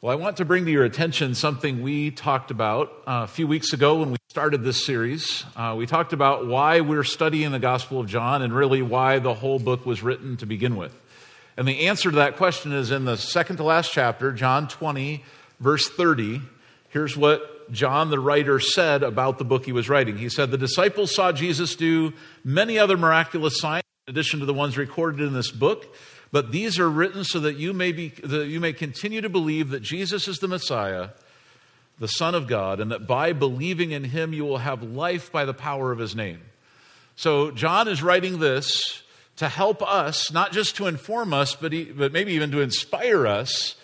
Well, I want to bring to your attention something we talked about uh, a few weeks ago when we started this series. Uh, we talked about why we're studying the Gospel of John and really why the whole book was written to begin with. And the answer to that question is in the second to last chapter, John 20, verse 30. Here's what John, the writer, said about the book he was writing. He said, The disciples saw Jesus do many other miraculous signs in addition to the ones recorded in this book. But these are written so that you may, be, that you may continue to believe that Jesus is the Messiah, the Son of God, and that by believing in him you will have life by the power of his name. So, John is writing this to help us, not just to inform us, but, he, but maybe even to inspire us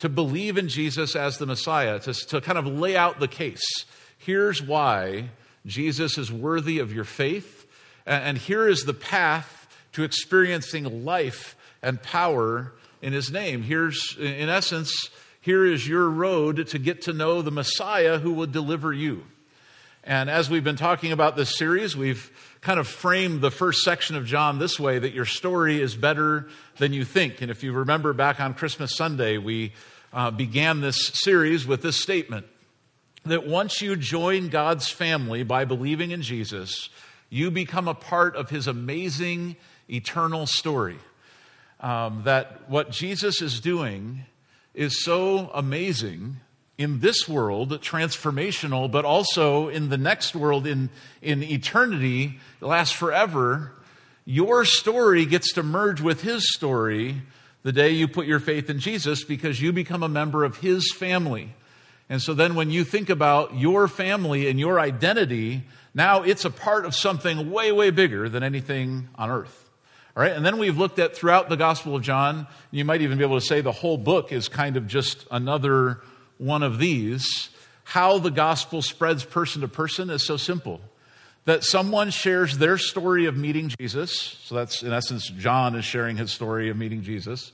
to believe in Jesus as the Messiah, to, to kind of lay out the case. Here's why Jesus is worthy of your faith, and, and here is the path to experiencing life and power in his name. Here's, in essence, here is your road to get to know the Messiah who will deliver you. And as we've been talking about this series, we've kind of framed the first section of John this way that your story is better than you think. And if you remember back on Christmas Sunday, we uh, began this series with this statement that once you join God's family by believing in Jesus, you become a part of his amazing eternal story um, that what Jesus is doing is so amazing in this world, transformational, but also in the next world, in, in eternity, lasts forever. Your story gets to merge with his story the day you put your faith in Jesus because you become a member of his family. And so then when you think about your family and your identity, now it's a part of something way, way bigger than anything on earth. All right, and then we've looked at throughout the Gospel of John, you might even be able to say the whole book is kind of just another one of these. How the gospel spreads person to person is so simple that someone shares their story of meeting Jesus. So that's, in essence, John is sharing his story of meeting Jesus.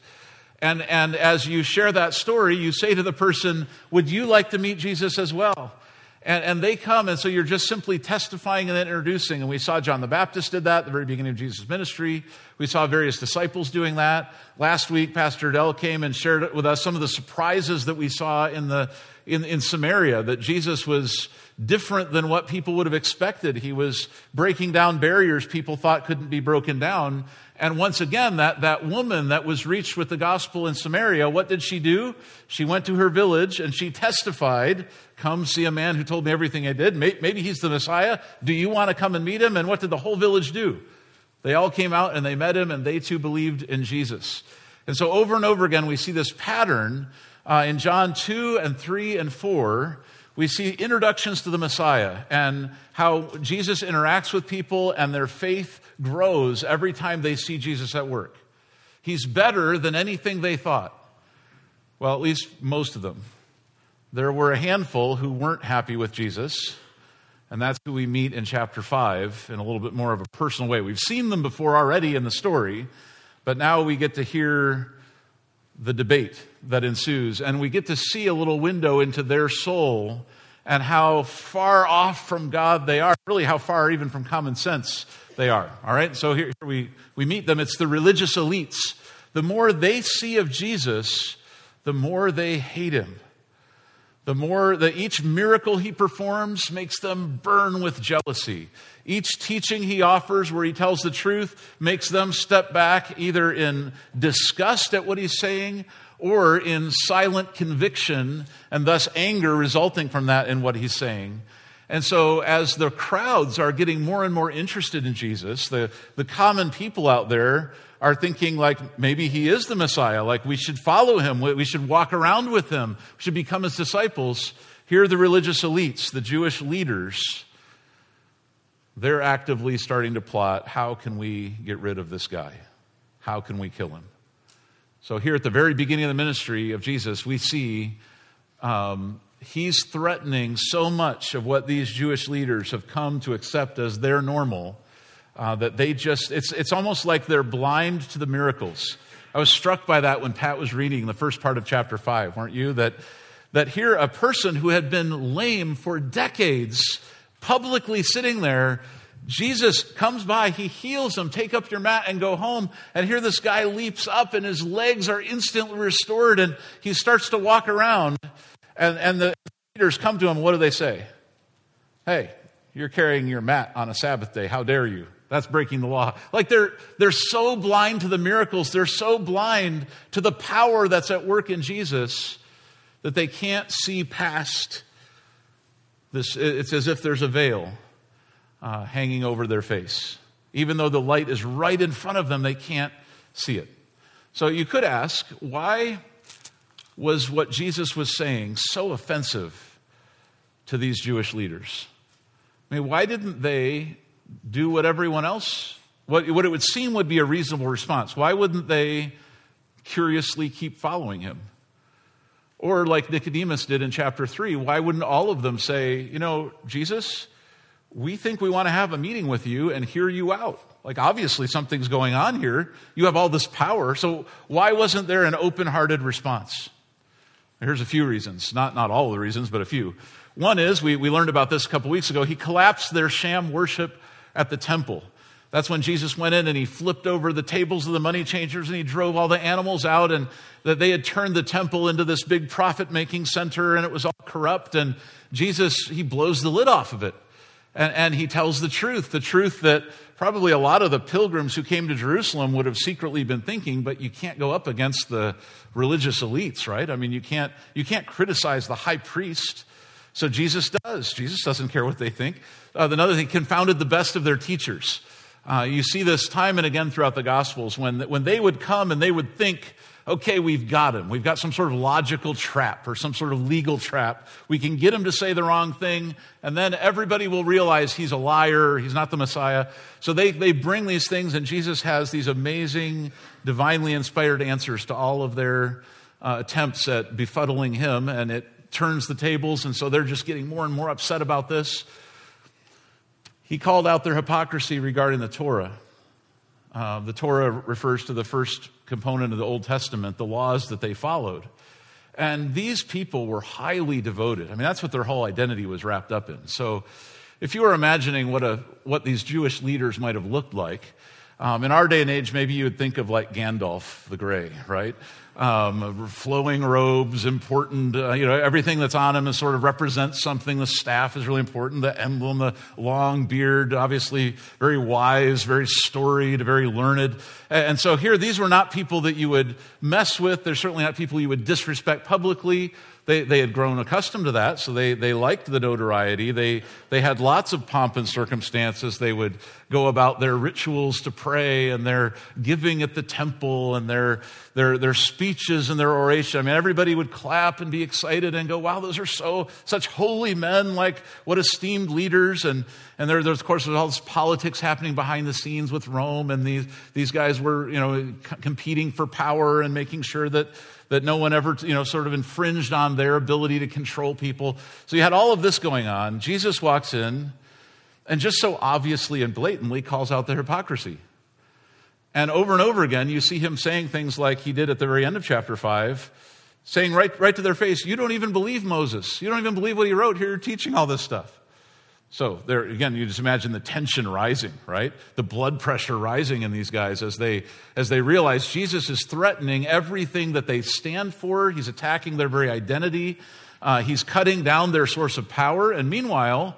And, and as you share that story, you say to the person, Would you like to meet Jesus as well? And, and they come, and so you're just simply testifying and then introducing. And we saw John the Baptist did that at the very beginning of Jesus' ministry. We saw various disciples doing that. Last week, Pastor Dell came and shared with us some of the surprises that we saw in, the, in, in Samaria, that Jesus was different than what people would have expected. He was breaking down barriers people thought couldn't be broken down. And once again, that, that woman that was reached with the gospel in Samaria, what did she do? She went to her village and she testified, Come see a man who told me everything I did. Maybe he's the Messiah. Do you want to come and meet him? And what did the whole village do? They all came out and they met him and they too believed in Jesus. And so over and over again, we see this pattern uh, in John 2 and 3 and 4 we see introductions to the Messiah and how Jesus interacts with people and their faith grows every time they see Jesus at work. He's better than anything they thought. Well, at least most of them. There were a handful who weren't happy with Jesus, and that's who we meet in chapter 5 in a little bit more of a personal way. We've seen them before already in the story, but now we get to hear the debate that ensues, and we get to see a little window into their soul and how far off from God they are, really, how far even from common sense they are. All right, so here we, we meet them. It's the religious elites. The more they see of Jesus, the more they hate him. The more that each miracle he performs makes them burn with jealousy. Each teaching he offers where he tells the truth makes them step back either in disgust at what he's saying or in silent conviction and thus anger resulting from that in what he's saying. And so, as the crowds are getting more and more interested in Jesus, the, the common people out there are thinking, like, maybe he is the Messiah, like, we should follow him, we should walk around with him, we should become his disciples. Here are the religious elites, the Jewish leaders they're actively starting to plot how can we get rid of this guy? How can we kill him? So, here at the very beginning of the ministry of Jesus, we see um, he's threatening so much of what these Jewish leaders have come to accept as their normal uh, that they just, it's, it's almost like they're blind to the miracles. I was struck by that when Pat was reading the first part of chapter 5, weren't you? That, that here, a person who had been lame for decades publicly sitting there Jesus comes by, he heals them, take up your mat and go home. And here this guy leaps up and his legs are instantly restored and he starts to walk around. And, and the leaders come to him. What do they say? Hey, you're carrying your mat on a Sabbath day. How dare you? That's breaking the law. Like they're, they're so blind to the miracles, they're so blind to the power that's at work in Jesus that they can't see past this. It's as if there's a veil uh, hanging over their face. Even though the light is right in front of them, they can't see it. So you could ask, why was what Jesus was saying so offensive to these Jewish leaders? I mean, why didn't they do what everyone else, what, what it would seem would be a reasonable response? Why wouldn't they curiously keep following him? Or, like Nicodemus did in chapter 3, why wouldn't all of them say, you know, Jesus, we think we want to have a meeting with you and hear you out? Like, obviously, something's going on here. You have all this power. So, why wasn't there an open hearted response? Here's a few reasons. Not, not all the reasons, but a few. One is, we, we learned about this a couple weeks ago, he collapsed their sham worship at the temple. That's when Jesus went in and he flipped over the tables of the money changers and he drove all the animals out and that they had turned the temple into this big profit making center and it was all corrupt. And Jesus, he blows the lid off of it. And, and he tells the truth, the truth that probably a lot of the pilgrims who came to Jerusalem would have secretly been thinking, but you can't go up against the religious elites, right? I mean, you can't, you can't criticize the high priest so Jesus does. Jesus doesn't care what they think. Uh, another thing, confounded the best of their teachers. Uh, you see this time and again throughout the Gospels when, when they would come and they would think, okay, we've got him. We've got some sort of logical trap or some sort of legal trap. We can get him to say the wrong thing, and then everybody will realize he's a liar, he's not the Messiah. So they, they bring these things, and Jesus has these amazing, divinely inspired answers to all of their uh, attempts at befuddling him, and it turns the tables, and so they're just getting more and more upset about this. He called out their hypocrisy regarding the Torah. Uh, the Torah refers to the first component of the Old Testament, the laws that they followed. And these people were highly devoted. I mean, that's what their whole identity was wrapped up in. So, if you were imagining what, a, what these Jewish leaders might have looked like, um, in our day and age, maybe you would think of like Gandalf the Grey, right? Um, flowing robes, important, uh, you know, everything that's on him is sort of represents something. The staff is really important, the emblem, the long beard, obviously very wise, very storied, very learned. And so here, these were not people that you would mess with. They're certainly not people you would disrespect publicly. They, they had grown accustomed to that, so they, they liked the notoriety. They, they had lots of pomp and circumstances. They would go about their rituals to pray and their giving at the temple and their, their, their speeches and their oration. I mean, everybody would clap and be excited and go, wow, those are so, such holy men, like what esteemed leaders. And, and there, there's, of course, there's all this politics happening behind the scenes with Rome. And these, these guys were, you know, competing for power and making sure that that no one ever, you know, sort of infringed on their ability to control people. So you had all of this going on. Jesus walks in and just so obviously and blatantly calls out their hypocrisy. And over and over again, you see him saying things like he did at the very end of chapter 5, saying right, right to their face, You don't even believe Moses. You don't even believe what he wrote. Here you're teaching all this stuff. So there again, you just imagine the tension rising, right? The blood pressure rising in these guys as they as they realize Jesus is threatening everything that they stand for. He's attacking their very identity. Uh, he's cutting down their source of power. And meanwhile,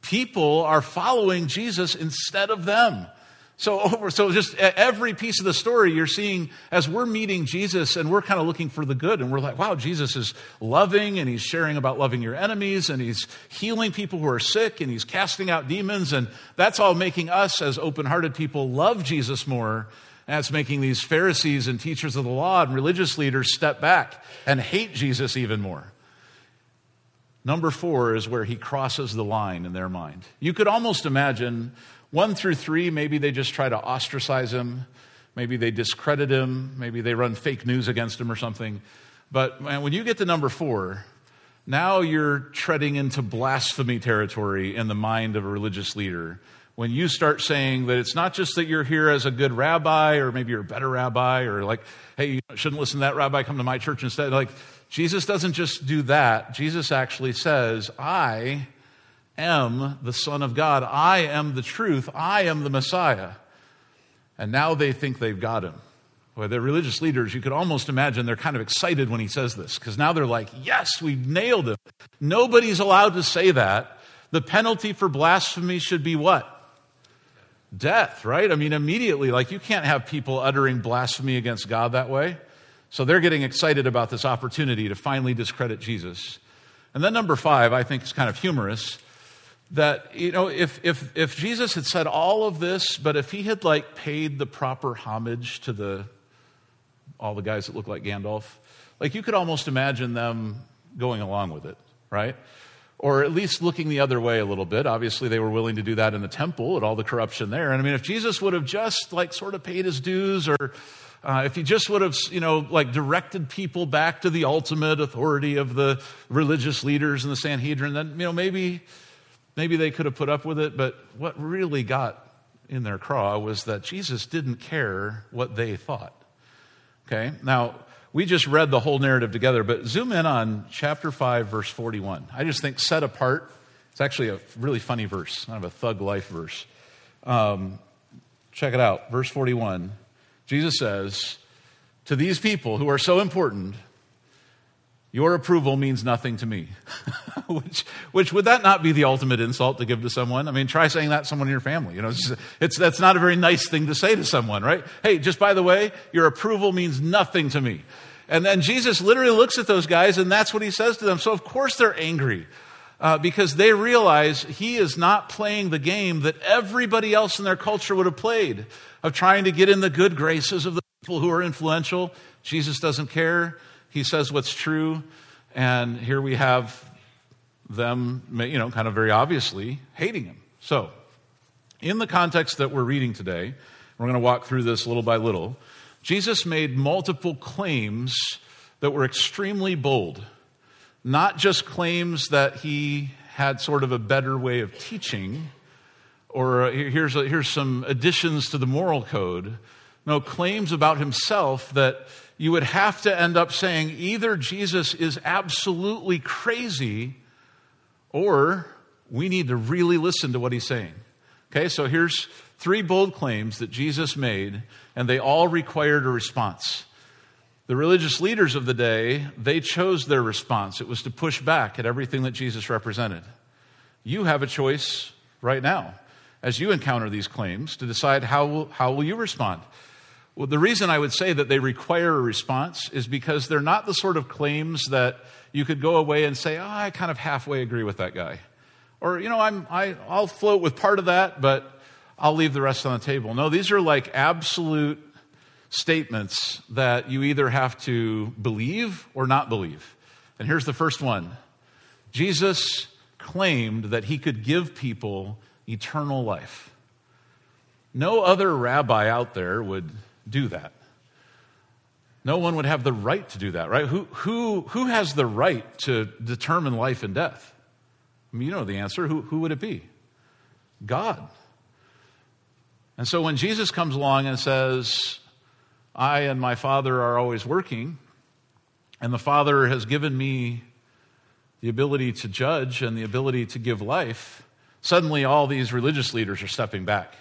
people are following Jesus instead of them. So, over, so just every piece of the story you're seeing as we're meeting Jesus and we're kind of looking for the good and we're like, wow, Jesus is loving and he's sharing about loving your enemies and he's healing people who are sick and he's casting out demons. And that's all making us as open hearted people love Jesus more. And it's making these Pharisees and teachers of the law and religious leaders step back and hate Jesus even more. Number four is where he crosses the line in their mind. You could almost imagine one through three, maybe they just try to ostracize him. Maybe they discredit him. Maybe they run fake news against him or something. But man, when you get to number four, now you're treading into blasphemy territory in the mind of a religious leader. When you start saying that it's not just that you're here as a good rabbi, or maybe you're a better rabbi, or like, hey, you shouldn't listen to that rabbi, come to my church instead. Like, Jesus doesn't just do that. Jesus actually says, I am the Son of God. I am the truth. I am the Messiah. And now they think they've got him. Well, the religious leaders, you could almost imagine they're kind of excited when he says this because now they're like, yes, we've nailed him. Nobody's allowed to say that. The penalty for blasphemy should be what? Death, right? I mean, immediately, like you can't have people uttering blasphemy against God that way. So they're getting excited about this opportunity to finally discredit Jesus. And then number five, I think is kind of humorous that you know if if if Jesus had said all of this, but if he had like paid the proper homage to the all the guys that look like Gandalf, like you could almost imagine them going along with it, right? Or at least looking the other way a little bit. Obviously, they were willing to do that in the temple and all the corruption there. And I mean, if Jesus would have just like sort of paid his dues or uh, if he just would have, you know, like directed people back to the ultimate authority of the religious leaders and the Sanhedrin, then, you know, maybe, maybe they could have put up with it. But what really got in their craw was that Jesus didn't care what they thought. Okay? Now, we just read the whole narrative together, but zoom in on chapter 5, verse 41. I just think set apart. It's actually a really funny verse, kind of a thug life verse. Um, check it out. Verse 41. Jesus says, To these people who are so important, your approval means nothing to me. which, which would that not be the ultimate insult to give to someone? I mean, try saying that to someone in your family. You know, it's, it's, that's not a very nice thing to say to someone, right? Hey, just by the way, your approval means nothing to me. And then Jesus literally looks at those guys, and that's what he says to them. So, of course, they're angry uh, because they realize he is not playing the game that everybody else in their culture would have played of trying to get in the good graces of the people who are influential. Jesus doesn't care. He says what's true. And here we have them, you know, kind of very obviously hating him. So, in the context that we're reading today, we're going to walk through this little by little. Jesus made multiple claims that were extremely bold, not just claims that he had sort of a better way of teaching, or uh, here's, a, here's some additions to the moral code. No, claims about himself that you would have to end up saying either Jesus is absolutely crazy or we need to really listen to what he's saying. Okay, so here's three bold claims that Jesus made, and they all required a response. The religious leaders of the day, they chose their response. It was to push back at everything that Jesus represented. You have a choice right now as you encounter these claims to decide how will, how will you respond. Well, the reason I would say that they require a response is because they're not the sort of claims that you could go away and say, oh, I kind of halfway agree with that guy. Or, you know, I'm, I, I'll float with part of that, but I'll leave the rest on the table. No, these are like absolute statements that you either have to believe or not believe. And here's the first one Jesus claimed that he could give people eternal life. No other rabbi out there would do that. No one would have the right to do that, right? Who, who, who has the right to determine life and death? I mean, you know the answer. Who, who would it be? God. And so when Jesus comes along and says, I and my Father are always working, and the Father has given me the ability to judge and the ability to give life, suddenly all these religious leaders are stepping back.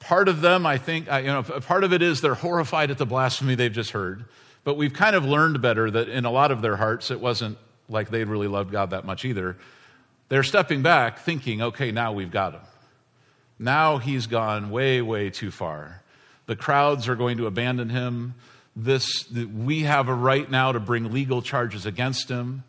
Part of them, I think, you know, part of it is they're horrified at the blasphemy they've just heard. But we've kind of learned better that in a lot of their hearts, it wasn't like they'd really loved God that much either. They're stepping back thinking, okay, now we've got him. Now he's gone way, way too far. The crowds are going to abandon him. This, we have a right now to bring legal charges against him.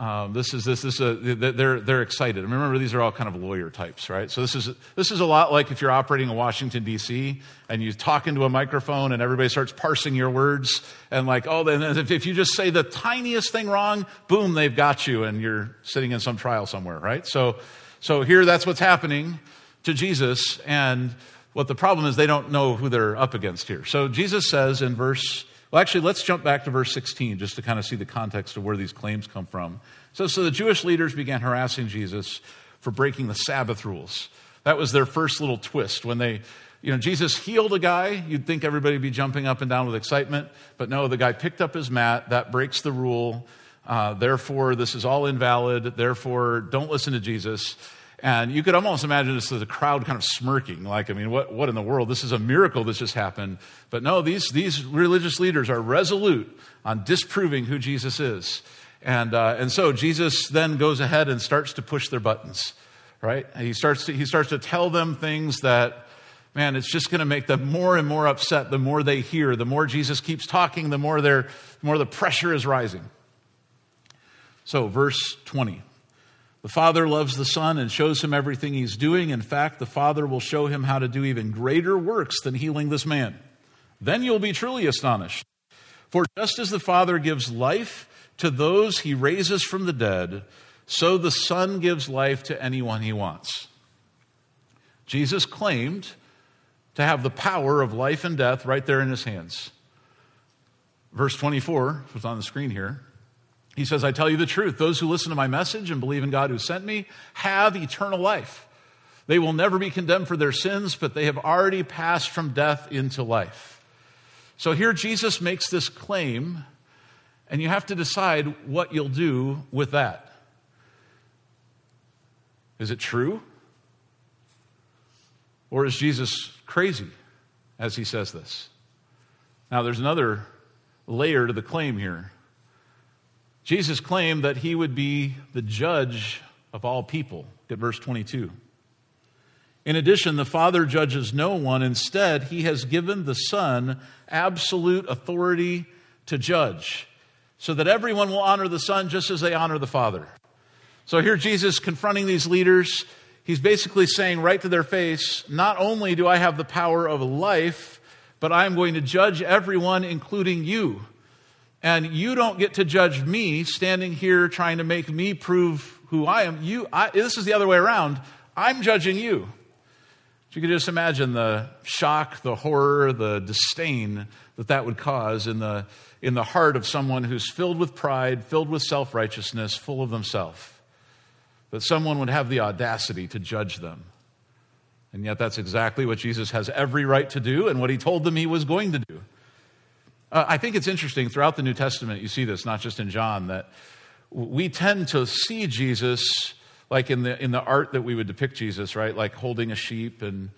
Um, this is this, this is a, they're, they're excited. Remember, these are all kind of lawyer types, right? So this is, this is a lot like if you're operating in Washington, D.C., and you talk into a microphone and everybody starts parsing your words, and like, oh, then if you just say the tiniest thing wrong, boom, they've got you, and you're sitting in some trial somewhere, right? So, so here that's what's happening to Jesus, and what the problem is, they don't know who they're up against here. So Jesus says in verse well, actually, let's jump back to verse 16 just to kind of see the context of where these claims come from. So, so the Jewish leaders began harassing Jesus for breaking the Sabbath rules. That was their first little twist. When they, you know, Jesus healed a guy, you'd think everybody would be jumping up and down with excitement. But no, the guy picked up his mat. That breaks the rule. Uh, therefore, this is all invalid. Therefore, don't listen to Jesus. And you could almost imagine this as a crowd kind of smirking, like, I mean, what, what in the world? This is a miracle that's just happened. But no, these, these religious leaders are resolute on disproving who Jesus is. And, uh, and so Jesus then goes ahead and starts to push their buttons, right? And he starts to, he starts to tell them things that, man, it's just going to make them more and more upset the more they hear. The more Jesus keeps talking, the more, the more the pressure is rising. So, verse 20. The Father loves the Son and shows him everything he's doing. In fact, the Father will show him how to do even greater works than healing this man. Then you'll be truly astonished. For just as the Father gives life to those he raises from the dead, so the Son gives life to anyone he wants. Jesus claimed to have the power of life and death right there in his hands. Verse 24 was on the screen here. He says, I tell you the truth. Those who listen to my message and believe in God who sent me have eternal life. They will never be condemned for their sins, but they have already passed from death into life. So here Jesus makes this claim, and you have to decide what you'll do with that. Is it true? Or is Jesus crazy as he says this? Now, there's another layer to the claim here. Jesus claimed that he would be the judge of all people. At verse 22. In addition, the Father judges no one. Instead, he has given the Son absolute authority to judge, so that everyone will honor the Son just as they honor the Father. So here, Jesus confronting these leaders, he's basically saying right to their face not only do I have the power of life, but I am going to judge everyone, including you. And you don't get to judge me standing here trying to make me prove who I am. You, I, this is the other way around. I'm judging you. You can just imagine the shock, the horror, the disdain that that would cause in the, in the heart of someone who's filled with pride, filled with self righteousness, full of themselves. That someone would have the audacity to judge them. And yet, that's exactly what Jesus has every right to do and what he told them he was going to do. Uh, I think it's interesting throughout the New Testament, you see this, not just in John, that we tend to see Jesus like in the, in the art that we would depict Jesus, right? Like holding a sheep and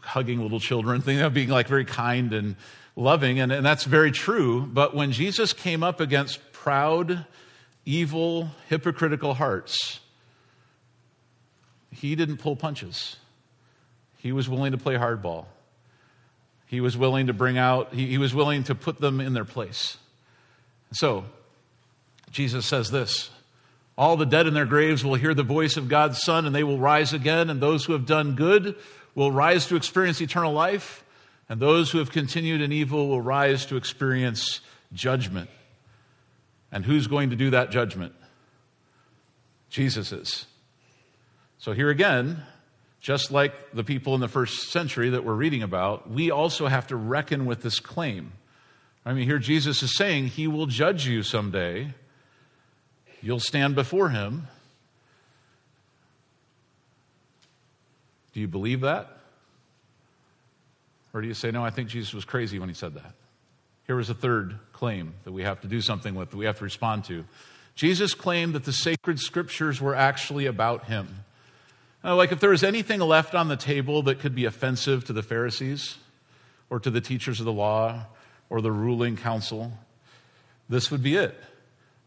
hugging little children, thing of being like very kind and loving. And, and that's very true. But when Jesus came up against proud, evil, hypocritical hearts, he didn't pull punches. He was willing to play hardball. He was willing to bring out, he, he was willing to put them in their place. So, Jesus says this All the dead in their graves will hear the voice of God's Son, and they will rise again, and those who have done good will rise to experience eternal life, and those who have continued in evil will rise to experience judgment. And who's going to do that judgment? Jesus is. So here again, just like the people in the first century that we're reading about, we also have to reckon with this claim. I mean, here Jesus is saying he will judge you someday. You'll stand before him. Do you believe that? Or do you say, no, I think Jesus was crazy when he said that? Here was a third claim that we have to do something with, that we have to respond to. Jesus claimed that the sacred scriptures were actually about him. Uh, like if there was anything left on the table that could be offensive to the Pharisees or to the teachers of the law or the ruling council, this would be it,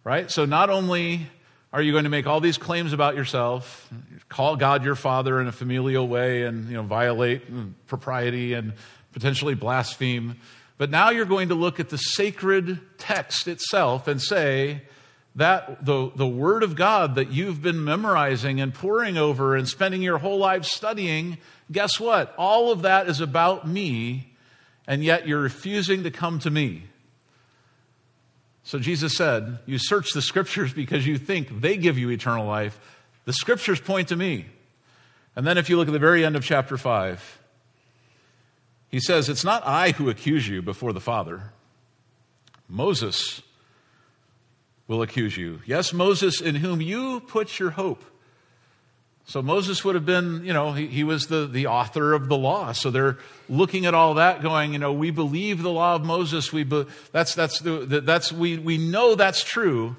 right? So not only are you going to make all these claims about yourself, call God your father in a familial way and you know, violate propriety and potentially blaspheme, but now you're going to look at the sacred text itself and say, that the, the Word of God that you've been memorizing and poring over and spending your whole life studying, guess what? All of that is about me, and yet you're refusing to come to me. So Jesus said, You search the Scriptures because you think they give you eternal life. The Scriptures point to me. And then if you look at the very end of chapter 5, he says, It's not I who accuse you before the Father. Moses will accuse you. Yes, Moses, in whom you put your hope. So Moses would have been, you know, he, he, was the, the author of the law. So they're looking at all that going, you know, we believe the law of Moses. We be, that's, that's, the, that's, we, we know that's true.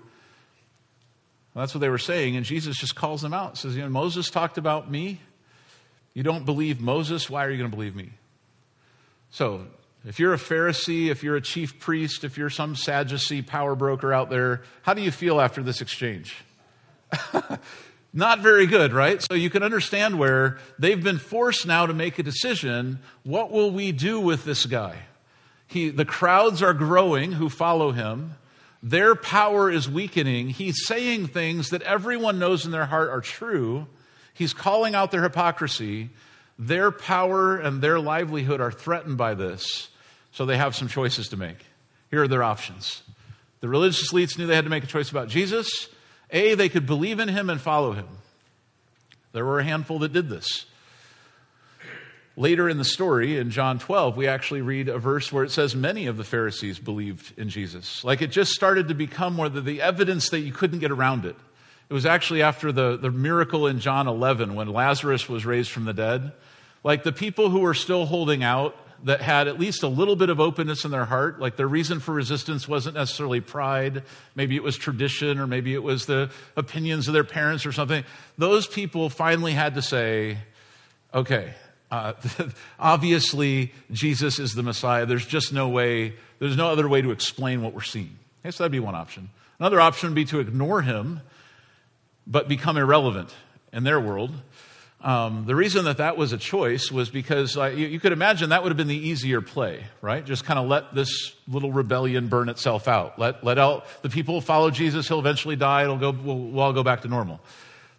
Well, that's what they were saying, and Jesus just calls them out. Says, you know, Moses talked about me. You don't believe Moses, why are you going to believe me? So, if you're a Pharisee, if you're a chief priest, if you're some Sadducee power broker out there, how do you feel after this exchange? Not very good, right? So you can understand where they've been forced now to make a decision. What will we do with this guy? He, the crowds are growing who follow him. Their power is weakening. He's saying things that everyone knows in their heart are true. He's calling out their hypocrisy. Their power and their livelihood are threatened by this. So they have some choices to make. Here are their options. The religious elites knew they had to make a choice about Jesus. A, they could believe in him and follow him. There were a handful that did this. Later in the story, in John 12, we actually read a verse where it says many of the Pharisees believed in Jesus. Like it just started to become more the, the evidence that you couldn't get around it. It was actually after the, the miracle in John 11 when Lazarus was raised from the dead. Like the people who were still holding out that had at least a little bit of openness in their heart. Like their reason for resistance wasn't necessarily pride. Maybe it was tradition or maybe it was the opinions of their parents or something. Those people finally had to say, okay, uh, obviously Jesus is the Messiah. There's just no way, there's no other way to explain what we're seeing. Okay, so that'd be one option. Another option would be to ignore him, but become irrelevant in their world. Um, the reason that that was a choice was because uh, you, you, could imagine that would have been the easier play, right? Just kind of let this little rebellion burn itself out. Let, let out the people follow Jesus. He'll eventually die. It'll go, we'll, we'll all go back to normal.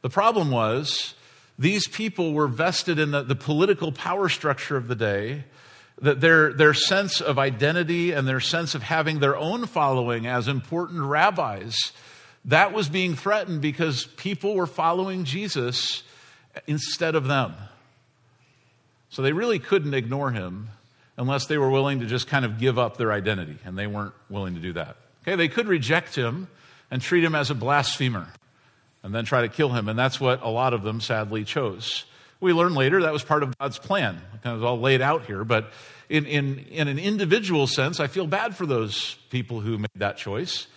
The problem was these people were vested in the, the political power structure of the day that their, their sense of identity and their sense of having their own following as important rabbis, that was being threatened because people were following Jesus instead of them. So they really couldn't ignore him unless they were willing to just kind of give up their identity, and they weren't willing to do that. Okay, they could reject him and treat him as a blasphemer and then try to kill him, and that's what a lot of them sadly chose. We learn later that was part of God's plan. It kind of all laid out here, but in, in, in an individual sense, I feel bad for those people who made that choice.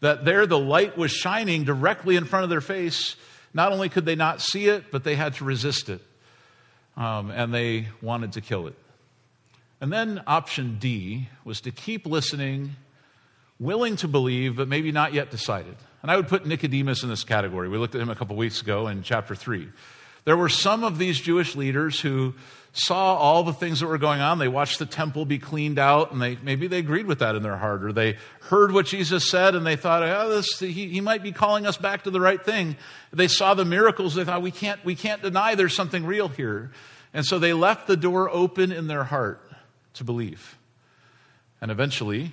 That there the light was shining directly in front of their face, not only could they not see it, but they had to resist it. Um, and they wanted to kill it. And then option D was to keep listening, willing to believe, but maybe not yet decided. And I would put Nicodemus in this category. We looked at him a couple weeks ago in chapter 3. There were some of these Jewish leaders who saw all the things that were going on. They watched the temple be cleaned out, and they maybe they agreed with that in their heart, or they heard what Jesus said, and they thought, oh, this, he, he might be calling us back to the right thing. They saw the miracles. They thought, we can't, we can't deny there's something real here. And so they left the door open in their heart to believe. And eventually,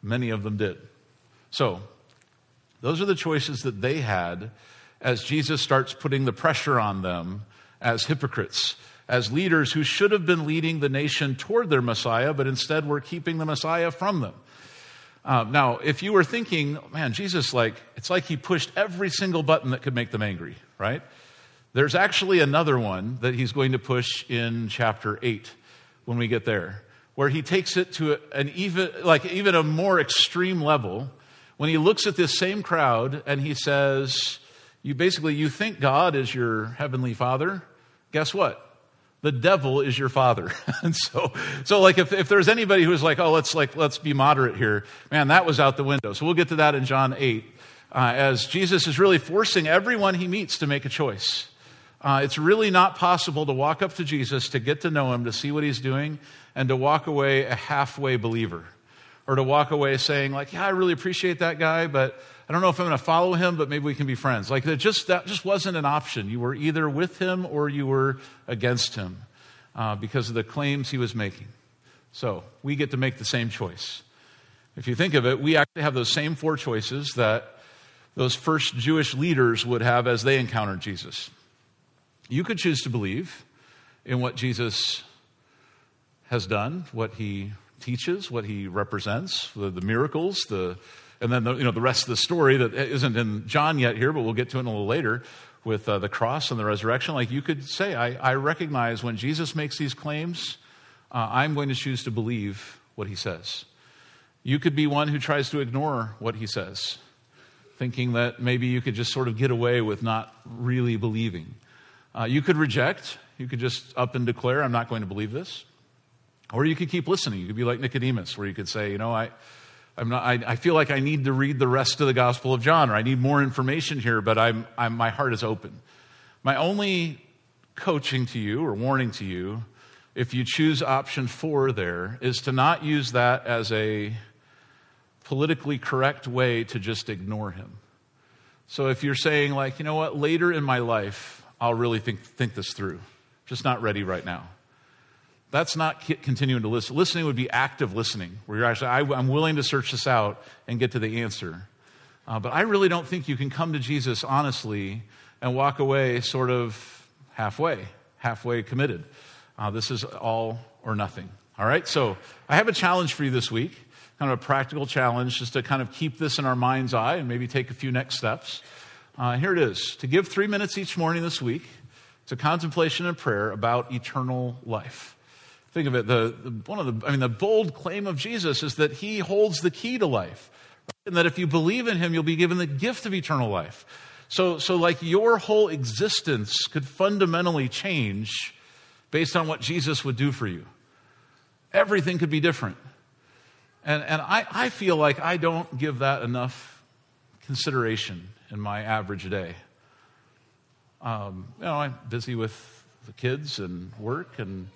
many of them did. So, those are the choices that they had as Jesus starts putting the pressure on them as hypocrites as leaders who should have been leading the nation toward their Messiah, but instead were keeping the Messiah from them. Um, now, if you were thinking, man, Jesus, like, it's like he pushed every single button that could make them angry, right? There's actually another one that he's going to push in chapter 8 when we get there, where he takes it to an even, like, even a more extreme level when he looks at this same crowd and he says, you basically, you think God is your heavenly father. Guess what? the devil is your father. and so, so like if, if there's anybody who's like, oh, let's like, let's be moderate here, man, that was out the window. So we'll get to that in John 8, uh, as Jesus is really forcing everyone he meets to make a choice. Uh, it's really not possible to walk up to Jesus, to get to know him, to see what he's doing, and to walk away a halfway believer. Or to walk away saying, like, yeah, I really appreciate that guy, but I don't know if I'm going to follow him, but maybe we can be friends. Like that just that just wasn't an option. You were either with him or you were against him uh, because of the claims he was making. So we get to make the same choice. If you think of it, we actually have those same four choices that those first Jewish leaders would have as they encountered Jesus. You could choose to believe in what Jesus has done, what he teaches, what he represents, the, the miracles, the and then the, you know, the rest of the story that isn't in John yet here, but we'll get to it a little later with uh, the cross and the resurrection. Like you could say, I, I recognize when Jesus makes these claims, uh, I'm going to choose to believe what he says. You could be one who tries to ignore what he says. thinking that maybe you could just sort of get away with not really believing. Uh, you could reject, you could just up and declare, I'm not going to believe this. Or you could keep listening. You could be like Nicodemus, where you could say, you know, I, I'm not, I, I feel like I need to read the rest of the Gospel of John, or I need more information here, but I'm, I'm, my heart is open. My only coaching to you or warning to you, if you choose option four there, is to not use that as a politically correct way to just ignore him. So if you're saying, like, you know what, later in my life, I'll really think, think this through, just not ready right now. That's not continuing to listen. Listening would be active listening, where you're actually, I, am willing to search this out and get to the answer. Uh, but I really don't think you can come to Jesus honestly and walk away sort of halfway, halfway committed. Uh, this is all or nothing. All right? So I have a challenge for you this week, kind of a practical challenge, just to kind of keep this in our mind's eye and maybe take a few next steps. Uh, here it is to give three minutes each morning this week to contemplation and prayer about eternal life. Think of it, the, the, one of the, I mean, the bold claim of Jesus is that he holds the key to life. And that if you believe in him, you'll be given the gift of eternal life. So, so like your whole existence could fundamentally change based on what Jesus would do for you. Everything could be different. And, and I, I feel like I don't give that enough consideration in my average day. Um, you know, I'm busy with the kids and work and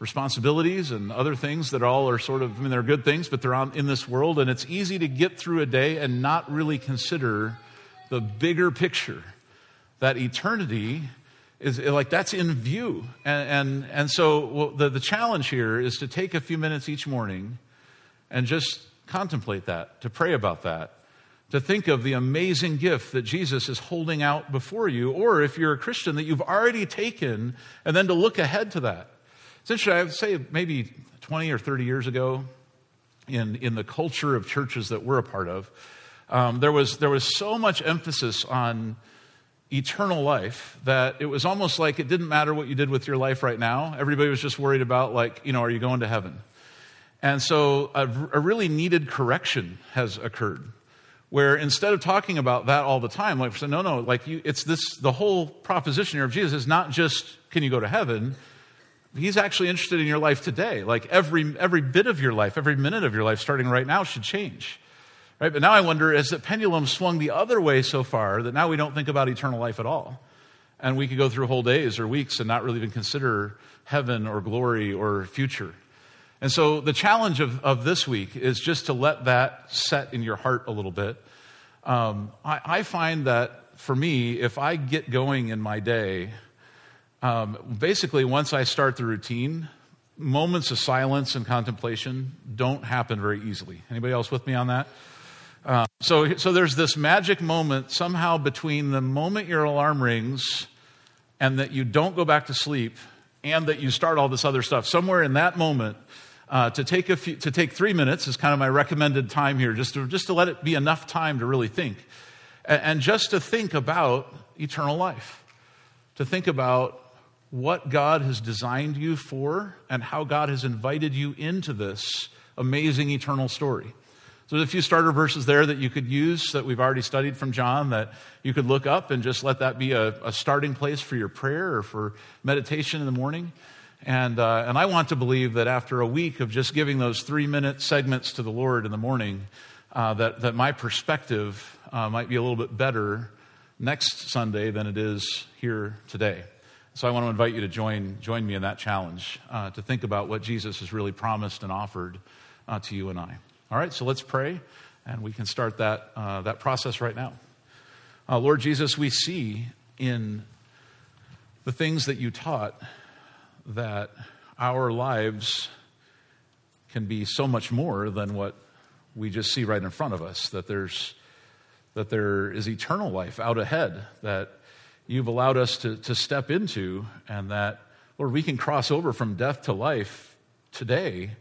responsibilities and other things that all are sort of, I mean, they're good things, but they're on, in this world. And it's easy to get through a day and not really consider the bigger picture that eternity is like that's in view. And, and, and so well, the, the challenge here is to take a few minutes each morning and just contemplate that, to pray about that, to think of the amazing gift that Jesus is holding out before you, or if you're a Christian, that you've already taken, and then to look ahead to that. Interesting, I would say maybe 20 or 30 years ago, in, in the culture of churches that we're a part of, um, there, was, there was so much emphasis on eternal life that it was almost like it didn't matter what you did with your life right now. Everybody was just worried about, like, you know, are you going to heaven? And so a, a really needed correction has occurred where instead of talking about that all the time, like, say, no, no, like, you, it's this, the whole proposition here of Jesus is not just, can you go to heaven? He's actually interested in your life today. Like every, every bit of your life, every minute of your life, starting right now, should change. Right? But now I wonder, has the pendulum swung the other way so far that now we don't think about eternal life at all? And we could go through whole days or weeks and not really even consider heaven or glory or future. And so the challenge of, of this week is just to let that set in your heart a little bit. Um, I, I find that for me, if I get going in my day, um, basically, once I start the routine, moments of silence and contemplation don't happen very easily. Anybody else with me on that? Uh, so, so there's this magic moment somehow between the moment your alarm rings and that you don't go back to sleep and that you start all this other stuff. Somewhere in that moment, uh, to take a few, to take three minutes is kind of my recommended time here, just to just to let it be enough time to really think, and, and just to think about eternal life, to think about what God has designed you for and how God has invited you into this amazing eternal story. So there's a few starter verses there that you could use that we've already studied from John that you could look up and just let that be a, a starting place for your prayer or for meditation in the morning. And, uh, and I want to believe that after a week of just giving those three minute segments to the Lord in the morning, uh, that, that my perspective uh, might be a little bit better next Sunday than it is here today. So I want to invite you to join, join me in that challenge uh, to think about what Jesus has really promised and offered uh, to you and I. All right, so let's pray, and we can start that, uh, that process right now. Uh, Lord Jesus, we see in the things that you taught that our lives can be so much more than what we just see right in front of us, that, there's, that there is eternal life out ahead, that you've allowed us to, to step into, and that, Lord, we can cross over from death to life today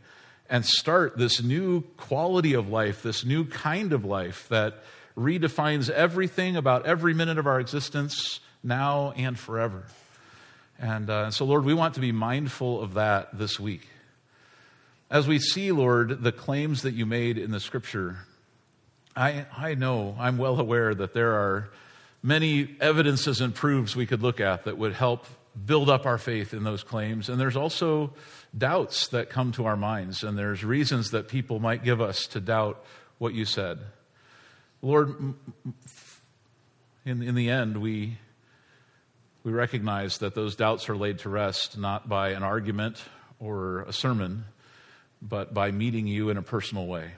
and start this new quality of life, this new kind of life that redefines everything about every minute of our existence now and forever. And uh, so, Lord, we want to be mindful of that this week. As we see, Lord, the claims that you made in the scripture I, I know, I'm well aware that there are many evidences and proofs we could look at that would help build up our faith in those claims. And there's also doubts that come to our minds, and there's reasons that people might give us to doubt what you said. Lord, in, in the end, we, we recognize that those doubts are laid to rest not by an argument or a sermon, but by meeting you in a personal way.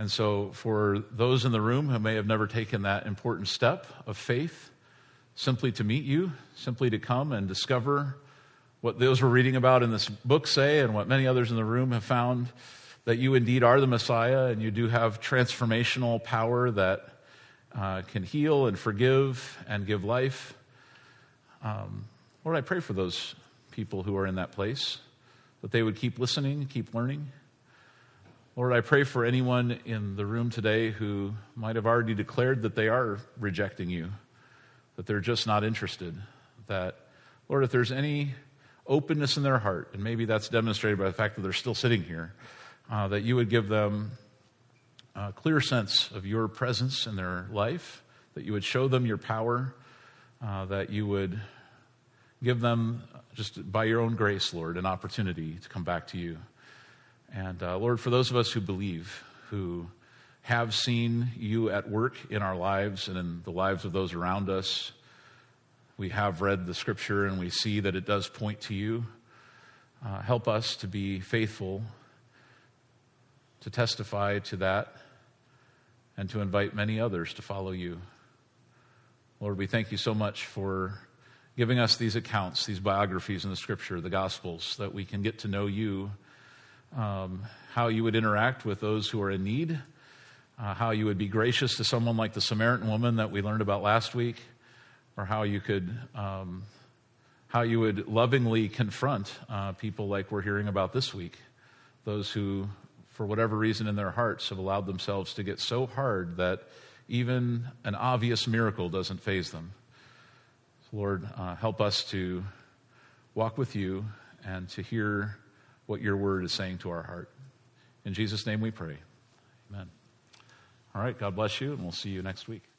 And so, for those in the room who may have never taken that important step of faith, simply to meet you, simply to come and discover what those we're reading about in this book say and what many others in the room have found that you indeed are the Messiah and you do have transformational power that uh, can heal and forgive and give life. Um, Lord, I pray for those people who are in that place that they would keep listening, keep learning. Lord, I pray for anyone in the room today who might have already declared that they are rejecting you, that they're just not interested. That, Lord, if there's any openness in their heart, and maybe that's demonstrated by the fact that they're still sitting here, uh, that you would give them a clear sense of your presence in their life, that you would show them your power, uh, that you would give them, just by your own grace, Lord, an opportunity to come back to you. And uh, Lord, for those of us who believe, who have seen you at work in our lives and in the lives of those around us, we have read the scripture and we see that it does point to you. Uh, help us to be faithful to testify to that and to invite many others to follow you. Lord, we thank you so much for giving us these accounts, these biographies in the scripture, the gospels, that we can get to know you, um, how you would interact with those who are in need, uh, how you would be gracious to someone like the Samaritan woman that we learned about last week, or how you could. Um, how you would lovingly confront uh, people like we're hearing about this week, those who for whatever reason in their hearts, have allowed themselves to get so hard that even an obvious miracle doesn't faze them. Lord, uh, help us to walk with you and to hear what your word is saying to our heart. In Jesus' name we pray. Amen. All right, God bless you, and we'll see you next week.